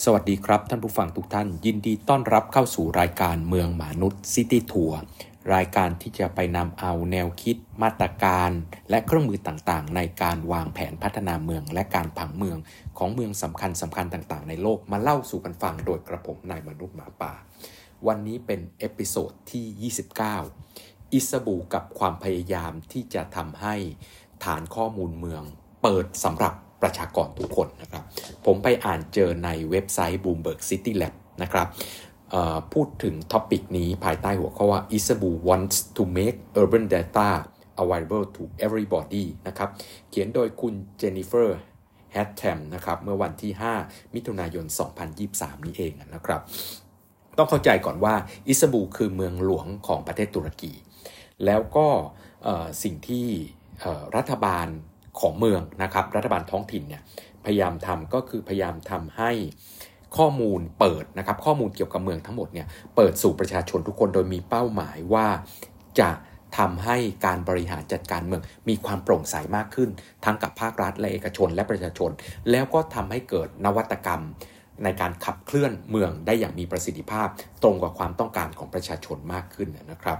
สวัสดีครับท่านผู้ฟังทุกท่าน ยินดีต้อนรับเข้าสู่รายการเมืองหมานุด City Tours รายการที่จะไปนำเอาแนวคิดมาตรการ และเครื่องมือต่างๆ ในการวางแผนพัฒนาเมืองและการผังเมืองของเมืองสำคัญสำคัญต่างๆ ในโลกมาเล่าสู่กันฟังโดยกระผมนายมนุษย์หมาป่า วันนี้เป็น episode ที่ 29 อิสตันบูลกับความพยายามที่จะทำให้ฐานข้อมูลเมือง เปิดสำหรับ ประชากรทุกคนนะครับ ผมไปอ่านเจอในเว็บไซต์ Bloomberg City Lab นะครับพูดถึง topic นี้ภายใต้หัวข้อว่า Istanbul wants to make urban data available to everybody นะครับ เขียนโดยคุณเจนนิเฟอร์แฮตแทมนะครับ เมื่อวันที่ 5 มิถุนายน 2023 นี้เองนะครับ ต้องเข้าใจก่อนว่า อิสตันบูลคือเมืองหลวงของประเทศตุรกี แล้วก็สิ่งที่รัฐบาล ของเมืองนะครับ รัฐบาลท้องถิ่นเนี่ยพยายามทำก็คือพยายามทำให้ข้อมูลเปิดนะครับ ข้อมูลเกี่ยวกับเมืองทั้งหมดเนี่ยเปิดสู่ประชาชนทุกคนโดยมีเป้าหมายว่าจะทำให้การบริหารจัดการเมืองมีความโปร่งใสมากขึ้น ทั้งกับภาครัฐและเอกชนและประชาชน แล้วก็ทำให้เกิดนวัตกรรม ในการขับเคลื่อนเมืองได้อย่างมีประสิทธิภาพ ตรงกับความต้องการของประชาชนมากขึ้นนะครับ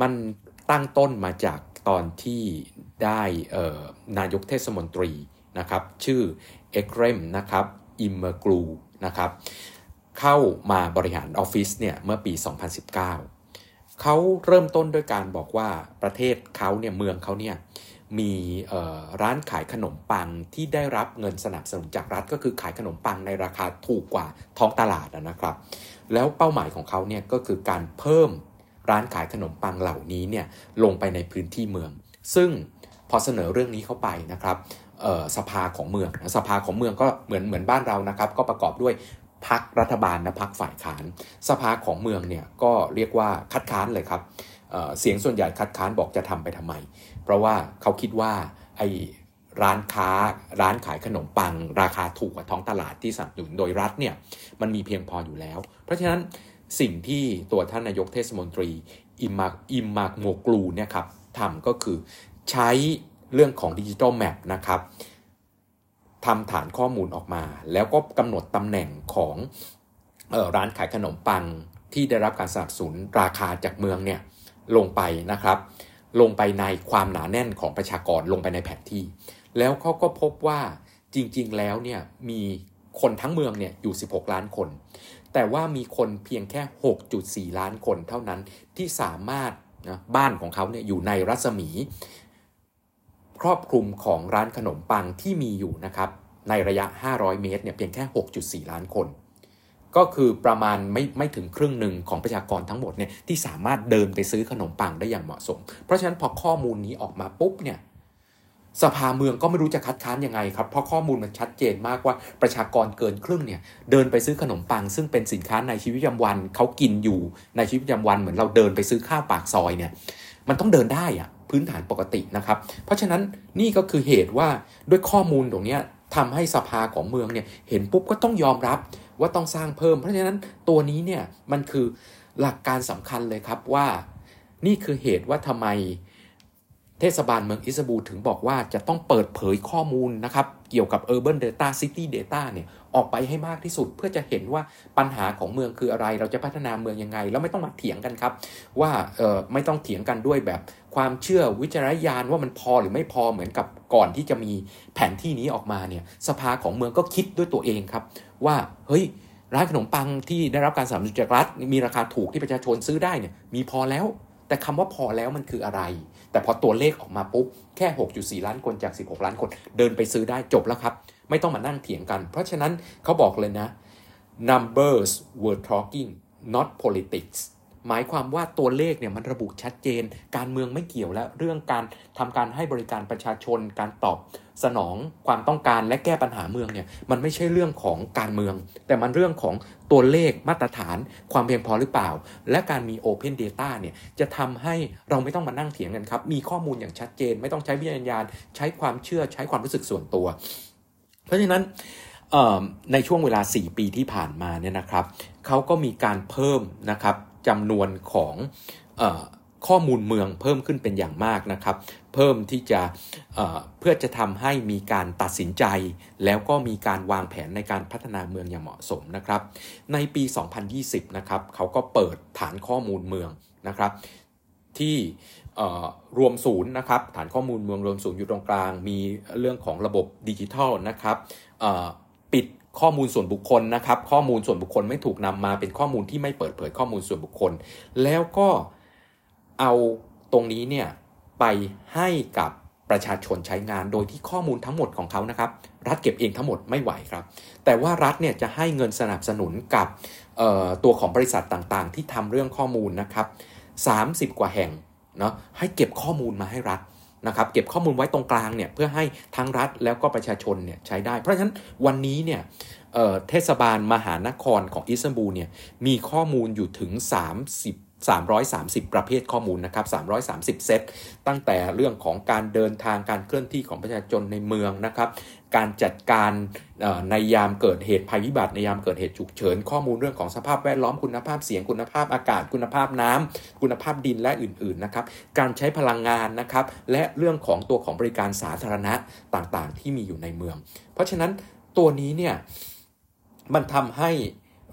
มันตั้งต้นมาจาก ตอนที่ได้นายกเทศมนตรีนะครับ ชื่อเอ็กเรมนะครับอิมเมอร์กลูนะครับเข้ามาบริหารออฟฟิศเนี่ยเมื่อปี 2019 เขาเริ่มต้นด้วยการบอกว่าประเทศเขาเนี่ยเมืองเขาเนี่ยมีร้านขายขนมปังที่ได้รับเงินสนับสนุนจากรัฐก็คือขายขนมปังในราคาถูกกว่าท้องตลาดนะครับ แล้วเป้าหมายของเขาเนี่ยก็คือการเพิ่ม ร้านขายขนมปังเหล่านี้เนี่ยลงไปในพื้นที่เมือง ซึ่งพอเสนอเรื่องนี้เข้าไปนะครับสภาของเมืองสภาของเมืองก็เหมือนเหมือนบ้านเรานะครับก็ประกอบด้วยพักรัฐบาลและพักฝ่ายค้าน สภาของเมืองเนี่ยก็เรียกว่าคัดค้านเลยครับเเสียงส่วนใหญ่คัดค้านบอกจะทำไปทำไม เพราะว่าเขาคิดว่าไอ้ร้านค้าร้านขายขนมปัง ราคาถูกกว่าท้องตลาดที่สนับสนุนโดยรัฐเนี่ยมันมีเพียงพออยู่แล้ว เพราะฉะนั้น สิ่งที่ตัวท่านนายกเทศมนตรีอิมมาอิมมาโมกลูเนี่ยครับทำก็คือใช้เรื่องของดิจิทัลแมปนะครับทำฐานข้อมูลออกมา แล้วก็กำหนดตำแหน่งของออร้านขายขนมปังที่ได้รับการสนับสนุนราคาจากเมืองเนี่ยลงไปนะครับ ลงไปในความหนาแน่นของประชากรลงไปในแผนที่ แล้วเขาก็พบว่าจริงๆแล้วเนี่ยมีคนทั้งเมืองเนี่ยอยู่ 16 ล้านคน แต่ว่ามีคนเพียงแค่ 6.4 ล้านคนเท่านั้นที่สามารถนะบ้านของเขาเนี่ยอยู่ในรัศมีครอบคลุมของร้านขนมปังที่มีอยู่นะครับในระยะ 500 เมตรเนี่ยเพียงแค่ 6.4 ล้านคน ก็คือประมาณไม่ไม่ถึงครึ่งหนึ่งของประชากรทั้งหมดเนี่ยที่สามารถเดินไปซื้อขนมปังได้อย่างเหมาะสม เพราะฉะนั้นพอข้อมูลนี้ออกมาปุ๊บเนี่ย สภาเมืองก็ไม่รู้จะคัดค้านยังไงครับ เพราะข้อมูลมันชัดเจนมากว่าประชากรเกินครึ่งเนี่ยเดินไปซื้อขนมปัง ซึ่งเป็นสินค้าในชีวิตประจำวันเขากินอยู่ในชีวิตประจำวันเหมือนเราเดินไปซื้อข้าวปากซอยเนี่ยมันต้องเดินได้อะพื้นฐานปกตินะครับ เพราะฉะนั้นนี่ก็คือเหตุว่าด้วยข้อมูลตรงนี้ทำให้สภาของเมืองเนี่ยเห็นปุ๊บก็ต้องยอมรับว่าต้องสร้างเพิ่ม เพราะฉะนั้นตัวนี้เนี่ยมันคือหลักการสำคัญเลยครับว่า นี่คือเหตุว่าทำไม เทศบาลเมืองอิสบูถึงบอกว่าจะต้องเปิดเผยข้อมูลนะครับ เกี่ยวกับ Urban Data City Data เนี่ยออกไปให้มากที่สุดเพื่อจะเห็นว่าปัญหาของเมืองคืออะไร เราจะพัฒนาเมืองยังไง แล้วไม่ต้องมาเถียงกันครับ ว่าไม่ต้องเถียงกันด้วยแบบความเชื่อวิจารยานว่ามันพอหรือไม่พอเหมือนกับก่อนที่จะมีแผนที่นี้ออกมาเนี่ยสภาของเมืองก็คิดด้วยตัวเองครับ ว่าเฮ้ยร้านขนมปังที่ได้รับการสนับสนุนจากรัฐมีราคาถูกที่ประชาชนซื้อได้เนี่ยมีพอแล้ว แต่คำว่าพอแล้วมันคืออะไร แต่พอตัวเลขออกมาปุ๊บ แค่ 6.4 ล้านคนจาก 16 ล้านคน เดินไปซื้อได้จบแล้วครับ ไม่ต้องมานั่งเถียงกัน เพราะฉะนั้นเขาบอกเลยนะ numbers were talking not politics หมายความว่าตัวเลขเนี่ยมันระบุชัดเจน การเมืองไม่เกี่ยวแล้วเรื่องการทำการให้บริการประชาชน การตอบสนองความต้องการและแก้ปัญหาเมืองเนี่ยมันไม่ใช่เรื่องของการเมือง แต่มันเรื่องของตัวเลขมาตรฐาน ความเพียงพอหรือเปล่า และการมี Open Data เนี่ยจะทำให้เราไม่ต้องมานั่งเถียงกันครับ มีข้อมูลอย่างชัดเจน ไม่ต้องใช้วิญญาณ ใช้ความเชื่อใช้ความรู้สึกส่วนตัว เพราะฉะนั้นในช่วงเวลา 4 ปีที่ผ่านมาเนี่ยนะครับเขาก็มีการเพิ่มนะครับ จำนวนของข้อมูลเมืองเพิ่มขึ้นเป็นอย่างมากนะครับ เพิ่มที่จะเเพื่อจะทำให้มีการตัดสินใจ แล้วก็มีการวางแผนในการพัฒนาเมืองอย่างเหมาะสมนะครับ ในปี 2020 นะครับเขาก็เปิดฐานข้อมูลเมืองนะครับ ที่รวมศูนย์นะครับ ฐานข้อมูลเมืองรวมศูนย์อยู่ตรงกลาง มีเรื่องของระบบดิจิทัลนะครับ ข้อมูลส่วนบุคคลนะครับ ข้อมูลส่วนบุคคลไม่ถูกนำมาเป็นข้อมูลที่ไม่เปิดเผยข้อมูลส่วนบุคคล แล้วก็เอาตรงนี้เนี่ยไปให้กับประชาชนใช้งานโดยที่ข้อมูลทั้งหมดของเขานะครับ รัฐเก็บเองทั้งหมดไม่ไหวครับ แต่ว่ารัฐเนี่ยจะให้เงินสนับสนุนกับตัวของบริษัทต่างๆ ที่ทำเรื่องข้อมูลนะครับ 30 กว่าแห่งเนาะให้เก็บข้อมูลมาให้รัฐ นะครับเก็บข้อมูลไว้ตรงกลางเนี่ยเพื่อให้ทั้งรัฐแล้วก็ประชาชนเนี่ยใช้ได้ เพราะฉะนั้นวันนี้เนี่ยเทศบาลมหานครของอิสตันบูลเนี่ยมีข้อมูลอยู่ถึง 30 330 ประเภทข้อมูลนะครับ 330 เซต ตั้งแต่เรื่องของการเดินทางการเคลื่อนที่ของประชาชนในเมืองนะครับ การจัดการในยามเกิดเหตุภัยพิบัติในยามเกิดเหตุฉุกเฉิน ข้อมูลเรื่องของสภาพแวดล้อมคุณภาพเสียงคุณภาพอากาศ คุณภาพน้ำคุณภาพดินและอื่นๆนะครับ การใช้พลังงานนะครับ และเรื่องของตัวของบริการสาธารณะต่างๆ ที่มีอยู่ในเมือง เพราะฉะนั้นตัวนี้เนี่ยมันทำให้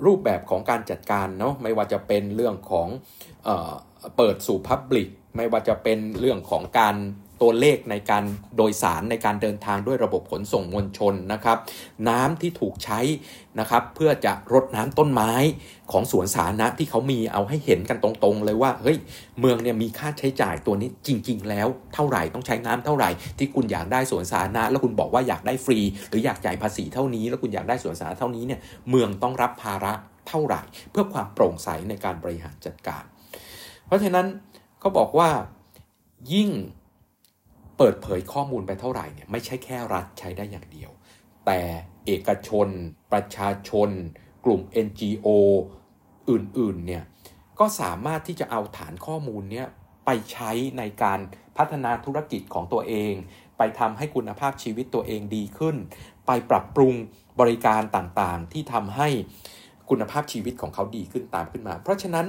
รูปแบบของการจัดการเนาะไม่ว่าจะเป็นเรื่องของเอเปิดสู่พับลิกไม่ว่าจะเป็นเรื่องของการ ตัวเลขในการโดยสารในการเดินทางด้วยระบบขนส่งมวลชนนะครับน้ำที่ถูกใช้นะครับเพื่อจะรดน้ำต้นไม้ของสวนสาธารณะที่เขามีเอาให้เห็นกันตรงๆ เลยว่าเฮ้ยเมืองเนี่ยมีค่าใช้จ่ายตัวนี้จริง ๆ แล้วเท่าไหร่ต้องใช้น้ำเท่าไหร่ ที่คุณอยากได้สวนสาธารณะแล้วคุณบอกว่าอยากได้ฟรี หรืออยากจ่ายภาษีเท่านี้ แล้วคุณอยากได้สวนสาธารณะเท่านี้เนี่ยเมืองต้องรับภาระเท่าไหร่ เพื่อความโปร่งใสในการบริหารจัดการ เพราะฉะนั้นเขาบอกว่ายิ่ง เปิดเผยข้อมูลไปเท่าไหร่เนี่ยไม่ใช่แค่รัฐใช้ได้อย่างเดียว แต่เอกชน ประชาชน กลุ่ม NGO อื่นๆเนี่ยก็สามารถที่จะเอาฐานข้อมูลเนี้ยไปใช้ในการพัฒนาธุรกิจของตัวเอง ไปทำให้คุณภาพชีวิตตัวเองดีขึ้น ไปปรับปรุงบริการต่างๆ ที่ทำให้คุณภาพชีวิตของเขาดีขึ้นตามขึ้นมา เพราะฉะนั้น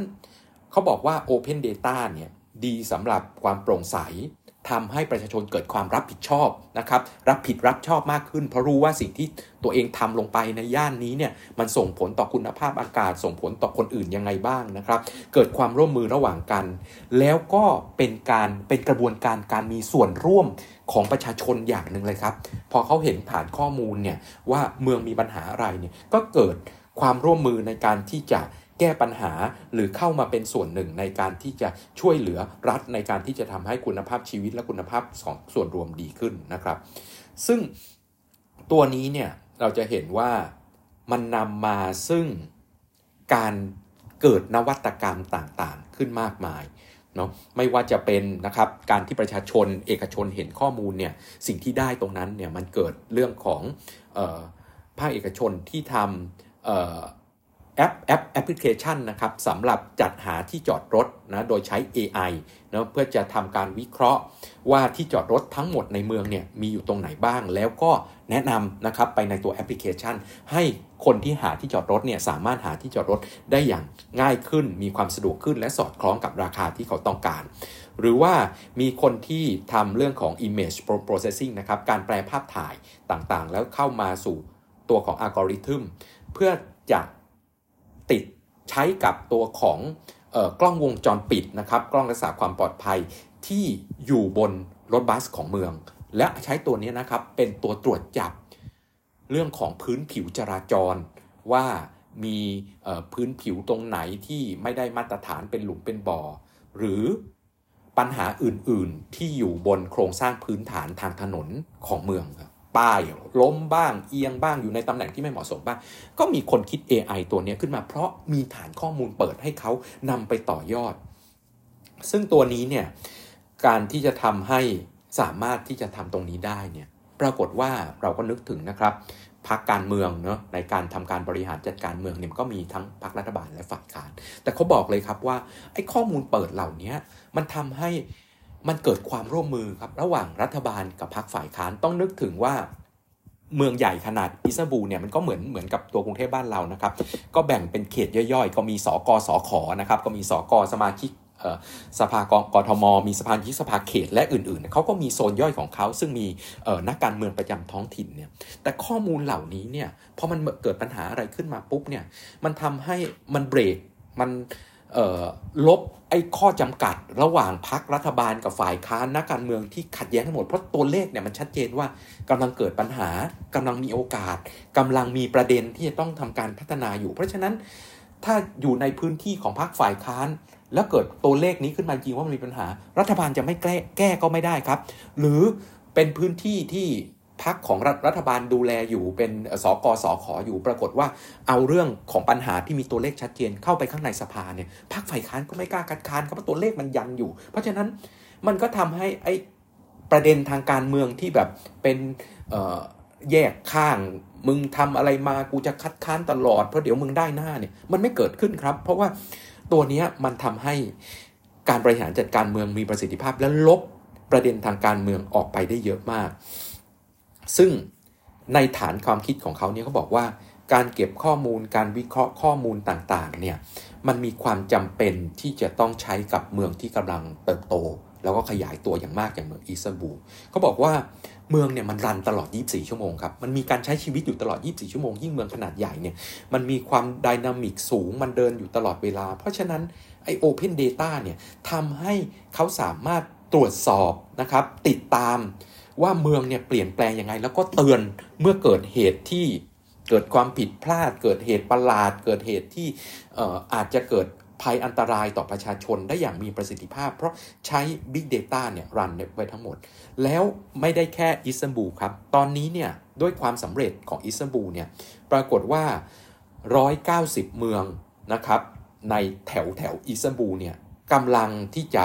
เขาบอกว่า Open Data เนี่ยดีสำหรับความโปร่งใส ทำให้ประชาชนเกิดความรับผิดชอบนะครับ รับผิดรับชอบมากขึ้น เพราะรู้ว่าสิ่งที่ตัวเองทำลงไปในย่านนี้เนี่ยมันส่งผลต่อคุณภาพอากาศ ส่งผลต่อคนอื่นยังไงบ้างนะครับ เกิดความร่วมมือระหว่างกัน แล้วก็เป็นการเป็นกระบวนการการมีส่วนร่วมของประชาชนอย่างหนึ่งเลยครับ พอเขาเห็นฐานข้อมูลเนี่ยว่าเมืองมีปัญหาอะไรเนี่ยก็เกิดความร่วมมือในการที่จะ แก้ปัญหาหรือเข้ามาเป็นส่วนหนึ่งในการที่จะช่วยเหลือรัฐในการที่จะทำให้คุณภาพชีวิตและคุณภาพของส่วนรวมดีขึ้นนะครับ ซึ่งตัวนี้เนี่ยเราจะเห็นว่ามันนำมาซึ่งการเกิดนวัตกรรมต่างๆ ขึ้นมากมายเนาะไม่ว่าจะเป็นนะครับการที่ประชาชนเอกชนเห็นข้อมูลเนี่ยสิ่งที่ได้ตรงนั้นเนี่ยมันเกิดเรื่องของออภาคเอกชนที่ทำ แอปแอปแอปพลิเคชันนะครับสำหรับจัดหาที่จอดรถนะโดยใช้ AI นะเพื่อจะทำการวิเคราะห์ว่าที่จอดรถทั้งหมดในเมืองเนี่ยมีอยู่ตรงไหนบ้าง แล้วก็แนะนำนะครับไปในตัวแอปพลิเคชัน ให้คนที่หาที่จอดรถเนี่ยสามารถหาที่จอดรถได้อย่างง่ายขึ้น มีความสะดวกขึ้นและสอดคล้องกับราคาที่เขาต้องการ หรือว่ามีคนที่ทำเรื่องของ image processing นะครับการแปลภาพถ่ายต่างๆ แล้วเข้ามาสู่ตัวของอัลกอริทึมเพื่อจะ ติดใช้กับตัวของออกล้องวงจรปิดนะครับ กล้องรักษาความปลอดภัยที่อยู่บนรถบัสของเมือง และใช้ตัวนี้นะครับเป็นตัวตรวจจับเรื่องของพื้นผิวจราจรว่ามีพื้นผิวตรงไหนที่ไม่ได้มาตรฐานเป็นหลุมเป็นบ่อ หรือปัญหาอื่นๆที่อยู่บนโครงสร้างพื้นฐานทางถนนของเมืองครับ ป้ายล้มบ้างเอียงบ้างอยู่ในตำแหน่งที่ไม่เหมาะสมบ้าง ก็มีคนคิด AI ตัวนี้ขึ้นมา เพราะมีฐานข้อมูลเปิดให้เขานำไปต่อยอด ซึ่งตัวนี้เนี่ยการที่จะทำให้สามารถที่จะทำตรงนี้ได้เนี่ยปรากฏว่าเราก็นึกถึงนะครับพักการเมืองเนาะในการทำการบริหารจัดการเมืองเนี่ยก็มีทั้งพรรครัฐบาลและฝ่ายค้านแต่เขาบอกเลยครับว่าไอ้ข้อมูลเปิดเหล่านี้มันทำให้ มันเกิดความร่วมมือครับระหว่างรัฐบาลกับพรรคฝ่ายค้านต้องนึกถึงว่าเมืองใหญ่ขนาดอิสตันบูลเนี่ยมันก็เหมือนเหมือนกับตัวกรุงเทพบ้านเรานะครับ ก็แบ่งเป็นเขตย่อยๆ ก็มีสกสขนะครับ ก็มีสกสมาชิกสภากกทม มีสภาทิสภาเขตและอื่นๆเขาก็มีโซนย่อยของเขาซึ่งมีนักการเมืองประจำท้องถิ่นเนี่ยแต่ข้อมูลเหล่านี้เนี่ยพอมันเกิดปัญหาอะไรขึ้นมาปุ๊บเนี่ยมันทำให้มันเบรกมัน ลบไอ้ข้อจำกัดระหว่างพักรัฐบาลกับฝ่ายค้านนักการเมืองที่ขัดแย้งทั้งหมดเพราะตัวเลขเนี่ยมันชัดเจนว่ากำลังเกิดปัญหากำลังมีโอกาสกำลังมีประเด็นที่จะต้องทำการพัฒนาอยู่ เพราะฉะนั้นถ้าอยู่ในพื้นที่ของพรรคฝ่ายค้าน แล้วเกิดตัวเลขนี้ขึ้นมาจริงว่ามันมีปัญหา รัฐบาลจะไม่แก้แก้ก็ไม่ได้ครับ หรือเป็นพื้นที่ที่ พักของรัฐรัฐบาลดูแลอยู่เป็นสกสขออยู่ปรากฏว่าเอาเรื่องของปัญหาที่มีตัวเลขชัดเจนเข้าไปข้างในสภาเนี่ยพักฝ่ายค้านก็ไม่กล้าคัดค้านครับเพราะตัวเลขมันยันอยู่ เพราะฉะนั้นมันก็ทำให้ไอ้ประเด็นทางการเมืองที่แบบเป็นแยกข้างมึงทำอะไรมากูจะคัดค้านตลอดเพราะเดี๋ยวมึงได้หน้าเนี่ยมันไม่เกิดขึ้นครับ เพราะว่าตัวนี้มันทำให้การบริหารจัดการเมืองมีประสิทธิภาพและลบประเด็นทางการเมืองออกไปได้เยอะมาก ซึ่งในฐานความคิดของเขาเนี่ยเขาบอกว่าการเก็บข้อมูลการวิเคราะห์ข้อมูลต่างๆเนี่ยมันมีความจำเป็นที่จะต้องใช้กับเมืองที่กำลังเติบโต แล้วก็ขยายตัวอย่างมากอย่างเมืองอิสตันบูลเขาบอกว่าเมืองเนี่ยมันรันตลอด 24 ชั่วโมงครับ มันมีการใช้ชีวิตอยู่ตลอด 24 ชั่วโมง ยิ่งเมืองขนาดใหญ่เนี่ย มันมีความดินามิกสูง มันเดินอยู่ตลอดเวลา เพราะฉะนั้นไอโอเพนเดต้าเนี่ยทำให้เขาสามารถตรวจสอบนะครับ ติดตาม ว่าเมืองเนี่ยเปลี่ยนแปลงยังไง แล้วก็เตือนเมื่อเกิดเหตุที่เกิดความผิดพลาด เกิดเหตุประหลาด เกิดเหตุที่อาจจะเกิดภัยอันตรายต่อประชาชนได้อย่างมีประสิทธิภาพ เพราะใช้ Big Data เนี่ยรันไว้ทั้งหมด แล้วไม่ได้แค่อิสตันบูลครับ ตอนนี้เนี่ยด้วยความสำเร็จของอิสตันบูลเนี่ยปรากฏว่า 190 เมืองนะครับในแถวแถวอิสตันบูลเนี่ยกำลังที่จะ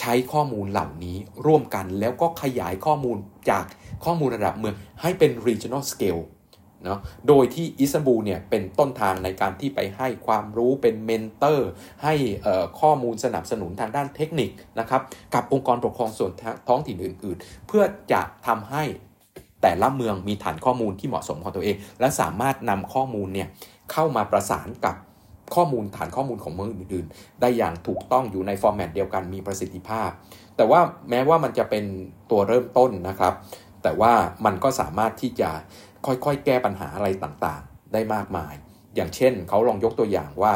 ใช้ข้อมูลเหล่านี้ร่วมกันแล้วก็ขยายข้อมูลจากข้อมูลระดับเมืองให้เป็น regional scale เนาะโดยที่อิสตันบูลเนี่ยเป็นต้นทางในการที่ไปให้ความรู้เป็น mentor ให้ข้อมูลสนับสนุนทางด้านเทคนิคนะครับกับองค์กรปกครองส่วนท้องถิ่นอื่น ๆ เพื่อจะทำให้แต่ละเมืองมีฐานข้อมูลที่เหมาะสมของตัวเอง และสามารถนำข้อมูลเนี่ยเข้ามาประสานกับ ข้อมูลฐานข้อมูลของเมืองอื่นๆ ได้อย่างถูกต้องอยู่ในฟอร์แมตเดียวกันมีประสิทธิภาพ แต่ว่าแม้ว่ามันจะเป็นตัวเริ่มต้นนะครับ แต่ว่ามันก็สามารถที่จะค่อยๆ แก้ปัญหาอะไรต่างๆ ได้มากมาย อย่างเช่นเขาลองยกตัวอย่างว่า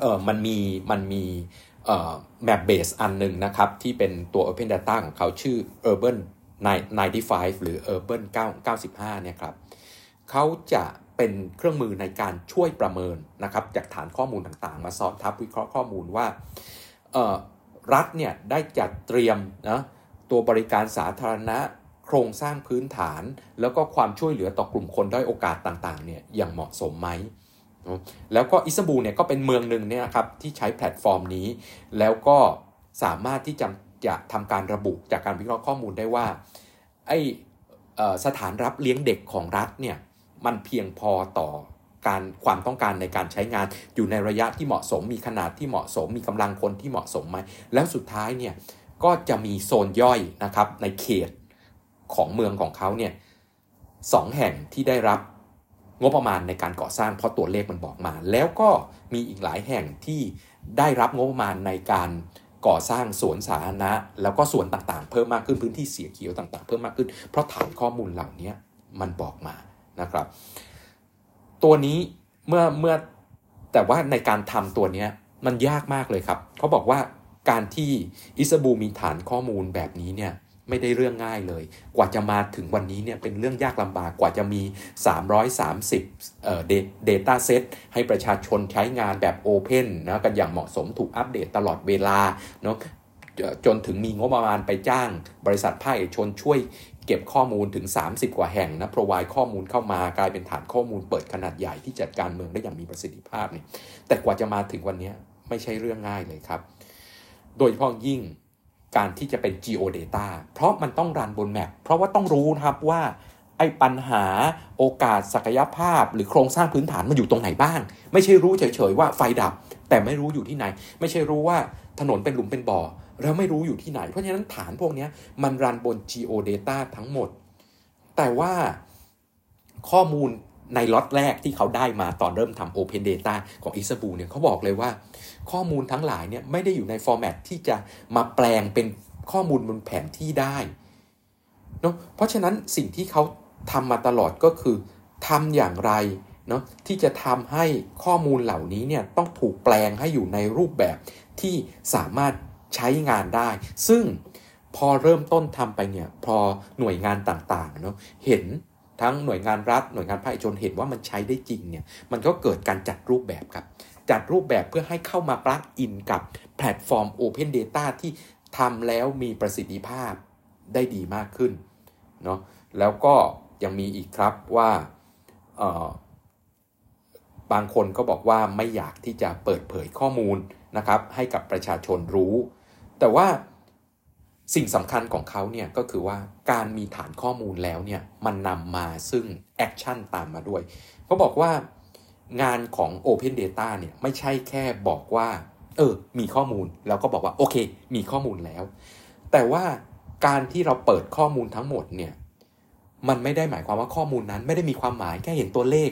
เออมันมีมันมีเอ่อ map base อันหนึ่งนะครับ ที่เป็นตัว Open Data ของเขาชื่อ Urban 95 หรือ Urban 95เนี่ยครับเขาจะ เป็นเครื่องมือในการช่วยประเมินนะครับจากฐานข้อมูลต่างๆ มาสอบทับวิเคราะห์ข้อมูลว่ารัฐเนี่ยได้จัดเตรียมนะตัวบริการสาธารณะโครงสร้างพื้นฐาน แล้วก็ความช่วยเหลือต่อกลุ่มคนด้อยโอกาสต่างๆเนี่ยอย่างเหมาะสมไหมแล้วก็อิสตันบูลเนี่ยก็เป็นเมืองหนึ่งเนี่ยครับที่ใช้แพลตฟอร์มนี้ แล้วก็สามารถที่จะจะทำการระบุจากการวิเคราะห์ข้อมูลได้ว่าไอ้สถานรับเลี้ยงเด็กของรัฐเนี่ย มันเพียงพอต่อการความต้องการในการใช้งานอยู่ในระยะที่เหมาะสม มีขนาดที่เหมาะสม มีกำลังคนที่เหมาะสมไหมแล้วสุดท้ายเนี่ยก็จะมีโซนย่อยนะครับในเขตของเมืองของเขาเนี่ยสองแห่งที่ได้รับงบประมาณในการก่อสร้างเพราะตัวเลขมันบอกมา แล้วก็มีอีกหลายแห่งที่ได้รับงบประมาณในการก่อสร้างสวนสาธารณะ แล้วก็สวนต่างๆ เพิ่มมากขึ้นพื้นที่เสียเขียวต่าง ๆ เพิ่มมากขึ้น เพราะฐานข้อมูลเหล่านี้มันบอกมา นะครับ ตัวนี้เมื่อเมื่อแต่ว่าในการทำตัวนี้มันยากมากเลยครับ เขาบอกว่าการที่อิสบูมีฐานข้อมูลแบบนี้เนี่ยไม่ได้เรื่องง่ายเลย กว่าจะมาถึงวันนี้เนี่ยเป็นเรื่องยากลำบาก กว่าจะมี 330เอ่อ data set ให้ประชาชนใช้งานแบบ Open นะกันอย่างเหมาะสมถูกอัปเดตตลอดเวลาเนาะจนถึงมีงบประมาณไปจ้างบริษัทภาคเอกชนช่วย เก็บข้อมูลถึง 30 กว่าแห่งนะ provide ข้อมูลเข้ามากลายเป็นฐานข้อมูลเปิดขนาดใหญ่ที่จัดการเมืองได้อย่างมีประสิทธิภาพเนี่ยแต่กว่าจะมาถึงวันนี้ไม่ใช่เรื่องง่ายเลยครับ โดยเฉพาะยิ่งการที่จะเป็น geo data เพราะมันต้องรันบนแมปเพราะว่าต้องรู้นะครับว่าไอ้ปัญหาโอกาสศักยภาพ หรือโครงสร้างพื้นฐานมันอยู่ตรงไหนบ้าง ไม่ใช่รู้เฉยๆว่าไฟดับ แต่ไม่รู้อยู่ที่ไหน ไม่ใช่รู้ว่าถนนเป็นหลุมเป็นบ่อ เราไม่รู้อยู่ที่ไหน เพราะฉะนั้นฐานพวกนี้มันรันบน geo data ทั้งหมด แต่ว่าข้อมูลในล็อตแรกที่เขาได้มาตอนเริ่มทำ Open Data ของอิสบูเนี่ยเขาบอกเลยว่า ข้อมูลทั้งหลายเนี่ยไม่ได้อยู่ในฟอร์แมตที่จะมาแปลงเป็นข้อมูลบนแผนที่ได้เนาะเพราะฉะนั้นสิ่งที่เขาทำมาตลอดก็คือทำอย่างไรเนาะที่จะทำให้ข้อมูลเหล่านี้เนี่ยต้องถูกแปลงให้อยู่ในรูปแบบที่สามารถ ใช้งานได้ ซึ่งพอเริ่มต้นทำไปเนี่ยพอหน่วยงานต่างๆเนาะเห็นทั้งหน่วยงานรัฐหน่วยงานภาคเอกชนเห็นว่ามันใช้ได้จริงเนี่ยมันก็เกิดการจัดรูปแบบครับ จัดรูปแบบเพื่อให้เข้ามา plug in กับแพลตฟอร์ม Open Data ที่ทำแล้วมีประสิทธิภาพได้ดีมากขึ้นเนาะแล้วก็ยังมีอีกครับว่าบางคนก็บอกว่าไม่อยากที่จะเปิดเผยข้อมูลนะครับให้กับประชาชนรู้ แต่ว่าสิ่งสำคัญของเขาเนี่ยก็คือว่าการมีฐานข้อมูลแล้วเนี่ยมันนำมาซึ่ง action ตามมาด้วยเขาบอกว่างานของ Open Data เนี่ยไม่ใช่แค่บอกว่า เออ มีข้อมูลแล้วก็บอกว่า โอเค มีข้อมูลแล้ว แต่ว่าการที่เราเปิดข้อมูลทั้งหมดเนี่ยมันไม่ได้หมายความว่าข้อมูลนั้นไม่ได้มีความหมายแค่เห็นตัวเลข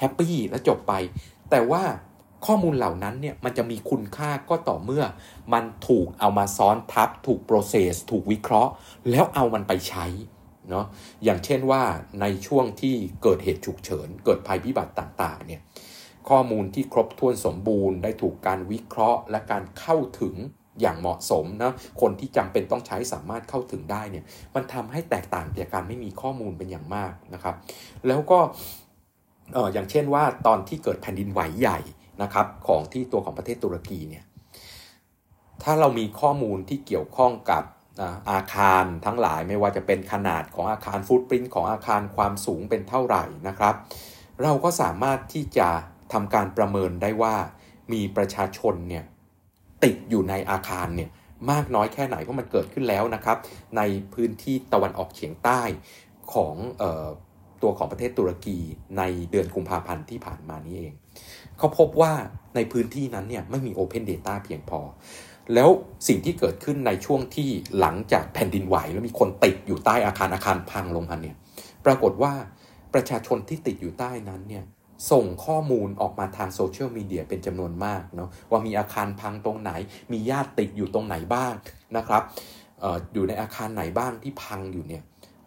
happy แล้วจบไป แต่ว่า ข้อมูลเหล่านั้นเนี่ยมันจะมีคุณค่าก็ต่อเมื่อ มันถูกเอามาซ้อนทับ ถูกโปรเซสถูกวิเคราะห์ แล้วเอามันไปใช้เนาะอย่างเช่นว่าในช่วงที่เกิดเหตุฉุกเฉิน เกิดภัยพิบัติต่างๆเนี่ยข้อมูลที่ครบถ้วนสมบูรณ์ ได้ถูกการวิเคราะห์ และการเข้าถึงอย่างเหมาะสมนะคนที่จำเป็นต้องใช้สามารถเข้าถึงได้เนี่ยมันทำให้แตกต่างจากการไม่มีข้อมูลเป็นอย่างมากนะครับ แล้วก็เอออย่างเช่นว่าตอนที่เกิดแผ่นดินไหวใหญ่ นะครับของที่ตัวของประเทศตุรกีเนี่ยถ้าเรามีข้อมูลที่เกี่ยวข้องกับอาคารทั้งหลายไม่ว่าจะเป็นขนาดของอาคารฟุตปรินต์ของอาคารความสูงเป็นเท่าไหร่นะครับ เราก็สามารถที่จะทำการประเมินได้ว่ามีประชาชนเนี่ยติดอยู่ในอาคารเนี่ยมากน้อยแค่ไหนเพราะมันเกิดขึ้นแล้วนะครับ ในพื้นที่ตะวันออกเฉียงใต้ของออตัวของประเทศตุรกีในเดือนกุมภาพันธ์ที่ผ่านมานี้เอง เขาพบว่าในพื้นที่นั้นเนี่ยไม่มี Open Data เพียงพอ แล้วสิ่งที่เกิดขึ้นในช่วงที่หลังจากแผ่นดินไหว แล้วมีคนติดอยู่ใต้อาคารอาคารพังลงมาเนี่ยปรากฏว่าประชาชนที่ติดอยู่ใต้นั้นเนี่ยส่งข้อมูลออกมาทางโซเชียลมีเดียเป็นจำนวนมากเนาะว่ามีอาคารพังตรงไหน มีญาติติดอยู่ตรงไหนบ้างนะครับอออยู่ในอาคารไหนบ้างที่พังอยู่เนี่ย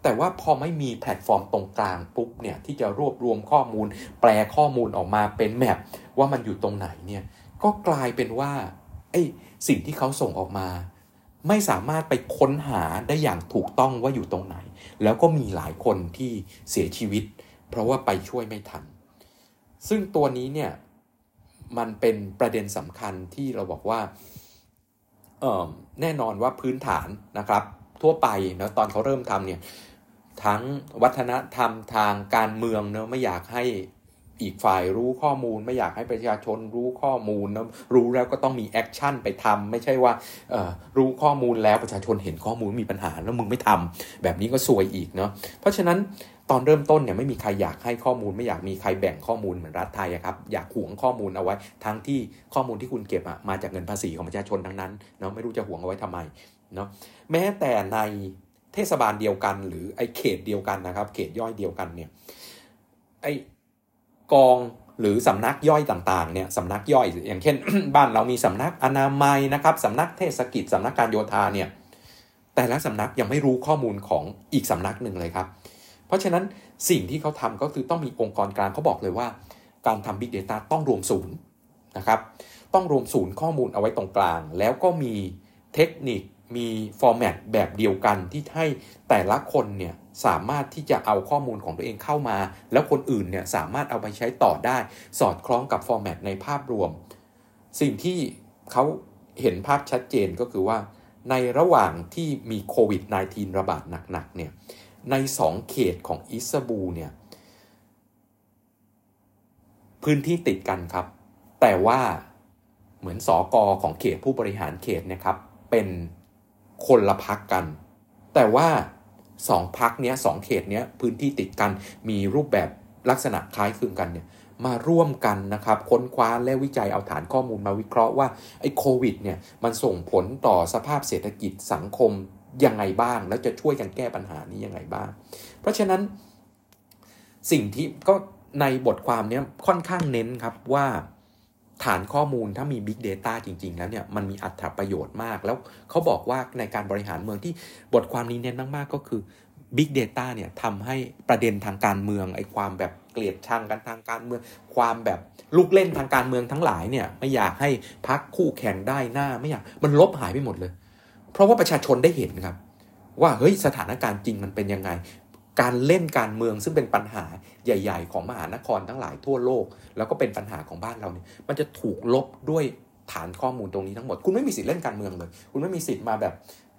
แต่ว่าพอไม่มีแพลตฟอร์มตรงกลางปุ๊บเนี่ยที่จะรวบรวมข้อมูล แปลข้อมูลออกมาเป็น map ว่ามันอยู่ตรงไหนเนี่ยก็กลายเป็นว่าไอ้สิ่งที่เขาส่งออกมา ไม่สามารถไปค้นหาได้อย่างถูกต้องว่าอยู่ตรงไหน แล้วก็มีหลายคนที่เสียชีวิต เพราะว่าไปช่วยไม่ทัน ซึ่งตัวนี้เนี่ยมันเป็นประเด็นสำคัญที่เราบอกว่าแน่นอนว่าพื้นฐานนะครับ ทั่วไปนะตอนเขาเริ่มทำเนี่ย ทั้งวัฒนธรรมทางการเมืองเนะไม่อยากให้อีกฝ่ายรู้ข้อมูล ไม่อยากให้ประชาชนรู้ข้อมูลนะรู้แล้วก็ต้องมี action ไปทำไม่ใช่ว่ารู้ข้อมูลแล้วประชาชนเห็นข้อมูลมีปัญหาแล้วมึงไม่ทำแบบนี้ก็ซวยอีกเนาะเพราะฉะนั้นตอนเริ่มต้นเนี่ยไม่มีใครอยากให้ข้อมูล ไม่อยากมีใครแบ่งข้อมูลเหมือนรัฐไทยครับอยากหวงข้อมูลเอาไว้ ทั้งที่ข้อมูลที่คุณเก็บอะมาจากเงินภาษีของประชาชนทั้งนั้นเนาะไม่รู้จะหวงเอาไว้ทำไมเนาะแม้แต่ใน เทศบาลเดียวกัน หรือไอ้เขตเดียวกันนะครับ เขตย่อยเดียวกันเนี่ยไอ้กองหรือสำนักย่อยต่างๆเนี่ยสำนักย่อยอย่างเช่น บ้านเรามีสำนักอนามัยนะครับสำนักเทศกิจสำนักการโยธาเนี่ยแต่ละสำนักยังไม่รู้ข้อมูลของอีกสำนักหนึ่งเลยครับ เพราะฉะนั้นสิ่งที่เขาทำก็คือต้องมีองค์กรกลางเขาบอกเลยว่า การทำ Big Data ต้องรวมศูนย์นะครับ ต้องรวมศูนย์ข้อมูลเอาไว้ตรงกลาง แล้วก็มีเทคนิค มีฟอร์แมตแบบเดียวกันที่ให้แต่ละคนเนี่ยสามารถที่จะเอาข้อมูลของตัวเองเข้ามา แล้วคนอื่นเนี่ยสามารถเอาไปใช้ต่อได้ สอดคล้องกับฟอร์แมตในภาพรวม สิ่งที่เขาเห็นภาพชัดเจนก็คือว่า ในระหว่างที่มีโควิด -19 ระบาดหนักๆเนี่ยในสองเขตของอิสบูเนี่ยพื้นที่ติดกันครับ แต่ว่าเหมือนสอกอของเขตผู้บริหารเขตนะครับเป็น คนละพักกัน แต่ว่าสองพักเนี้ยสองเขตเนี้ยพื้นที่ติดกันมีรูปแบบลักษณะคล้ายคลึงกันเนี่ยมาร่วมกันนะครับค้นคว้าและวิจัยเอาฐานข้อมูลมาวิเคราะห์ว่าไอ้โควิดเนี่ยมันส่งผลต่อสภาพเศรษฐกิจสังคมยังไงบ้าง แล้วจะช่วยกันแก้ปัญหานี้ยังไงบ้าง เพราะฉะนั้นสิ่งที่ก็ในบทความนี้ค่อนข้างเน้นครับว่า ฐานข้อมูลถ้ามี Big Data จริง ๆ แล้วเนี่ยมันมีอัตราประโยชน์มาก แล้วเขาบอกว่าในการบริหารเมืองที่บทความนี้เน้นมากๆก็คือ Big Data เนี่ยทำให้ประเด็นทางการเมืองไอ้ความแบบเกลียดชังกันทางการเมือง ความแบบลูกเล่นทางการเมืองทั้งหลายเนี่ยไม่อยากให้พักคู่แข่งได้หน้าไม่อยากมันลบหายไปหมดเลย เพราะว่าประชาชนได้เห็นครับ ว่าเฮ้ยสถานการณ์จริงมันเป็นยังไง การเล่นการเมืองซึ่งเป็นปัญหาใหญ่ ๆ ของมหานครทั้งหลายทั่วโลก แล้วก็เป็นปัญหาของบ้านเราเนี่ยมันจะถูกลบด้วยฐานข้อมูลตรงนี้ทั้งหมด คุณไม่มีสิทธิ์เล่นการเมืองเลย คุณไม่มีสิทธิ์มาแบบ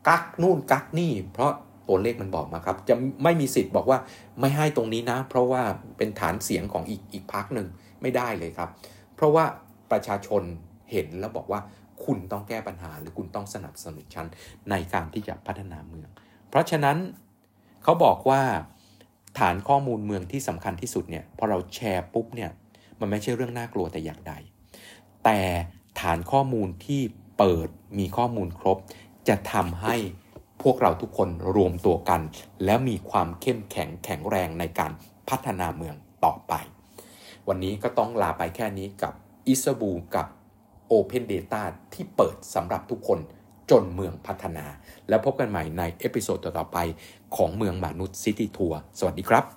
กักนู่นกักนี่ เพราะตัวเลขมันบอกมาครับ จะไม่มีสิทธิ์บอกว่าไม่ให้ตรงนี้นะ เพราะว่าเป็นฐานเสียงของอีกอีกพักหนึ่งไม่ได้เลยครับ เพราะว่าประชาชนเห็นแล้วบอกว่าคุณต้องแก้ปัญหา หรือคุณต้องสนับสนุนฉันในการที่จะพัฒนาเมือง เพราะฉะนั้น เขาบอกว่าฐานข้อมูลเมืองที่สำคัญที่สุดเนี่ยพอเราแชร์ปุ๊บเนี่ยมันไม่ใช่เรื่องน่ากลัวแต่อย่างใด แต่ฐานข้อมูลที่เปิดมีข้อมูลครบ จะทำให้พวกเราทุกคนรวมตัวกัน แล้วมีความเข้มแข็งแข็งแรงในการพัฒนาเมืองต่อไป วันนี้ก็ต้องลาไปแค่นี้กับอิสตันบูลกับ Open Data ที่เปิดสำหรับทุกคน จนเมืองพัฒนา แล้วพบกันใหม่ใน episode ต่อไปของเมืองหมานุด City Tours สวัสดีครับ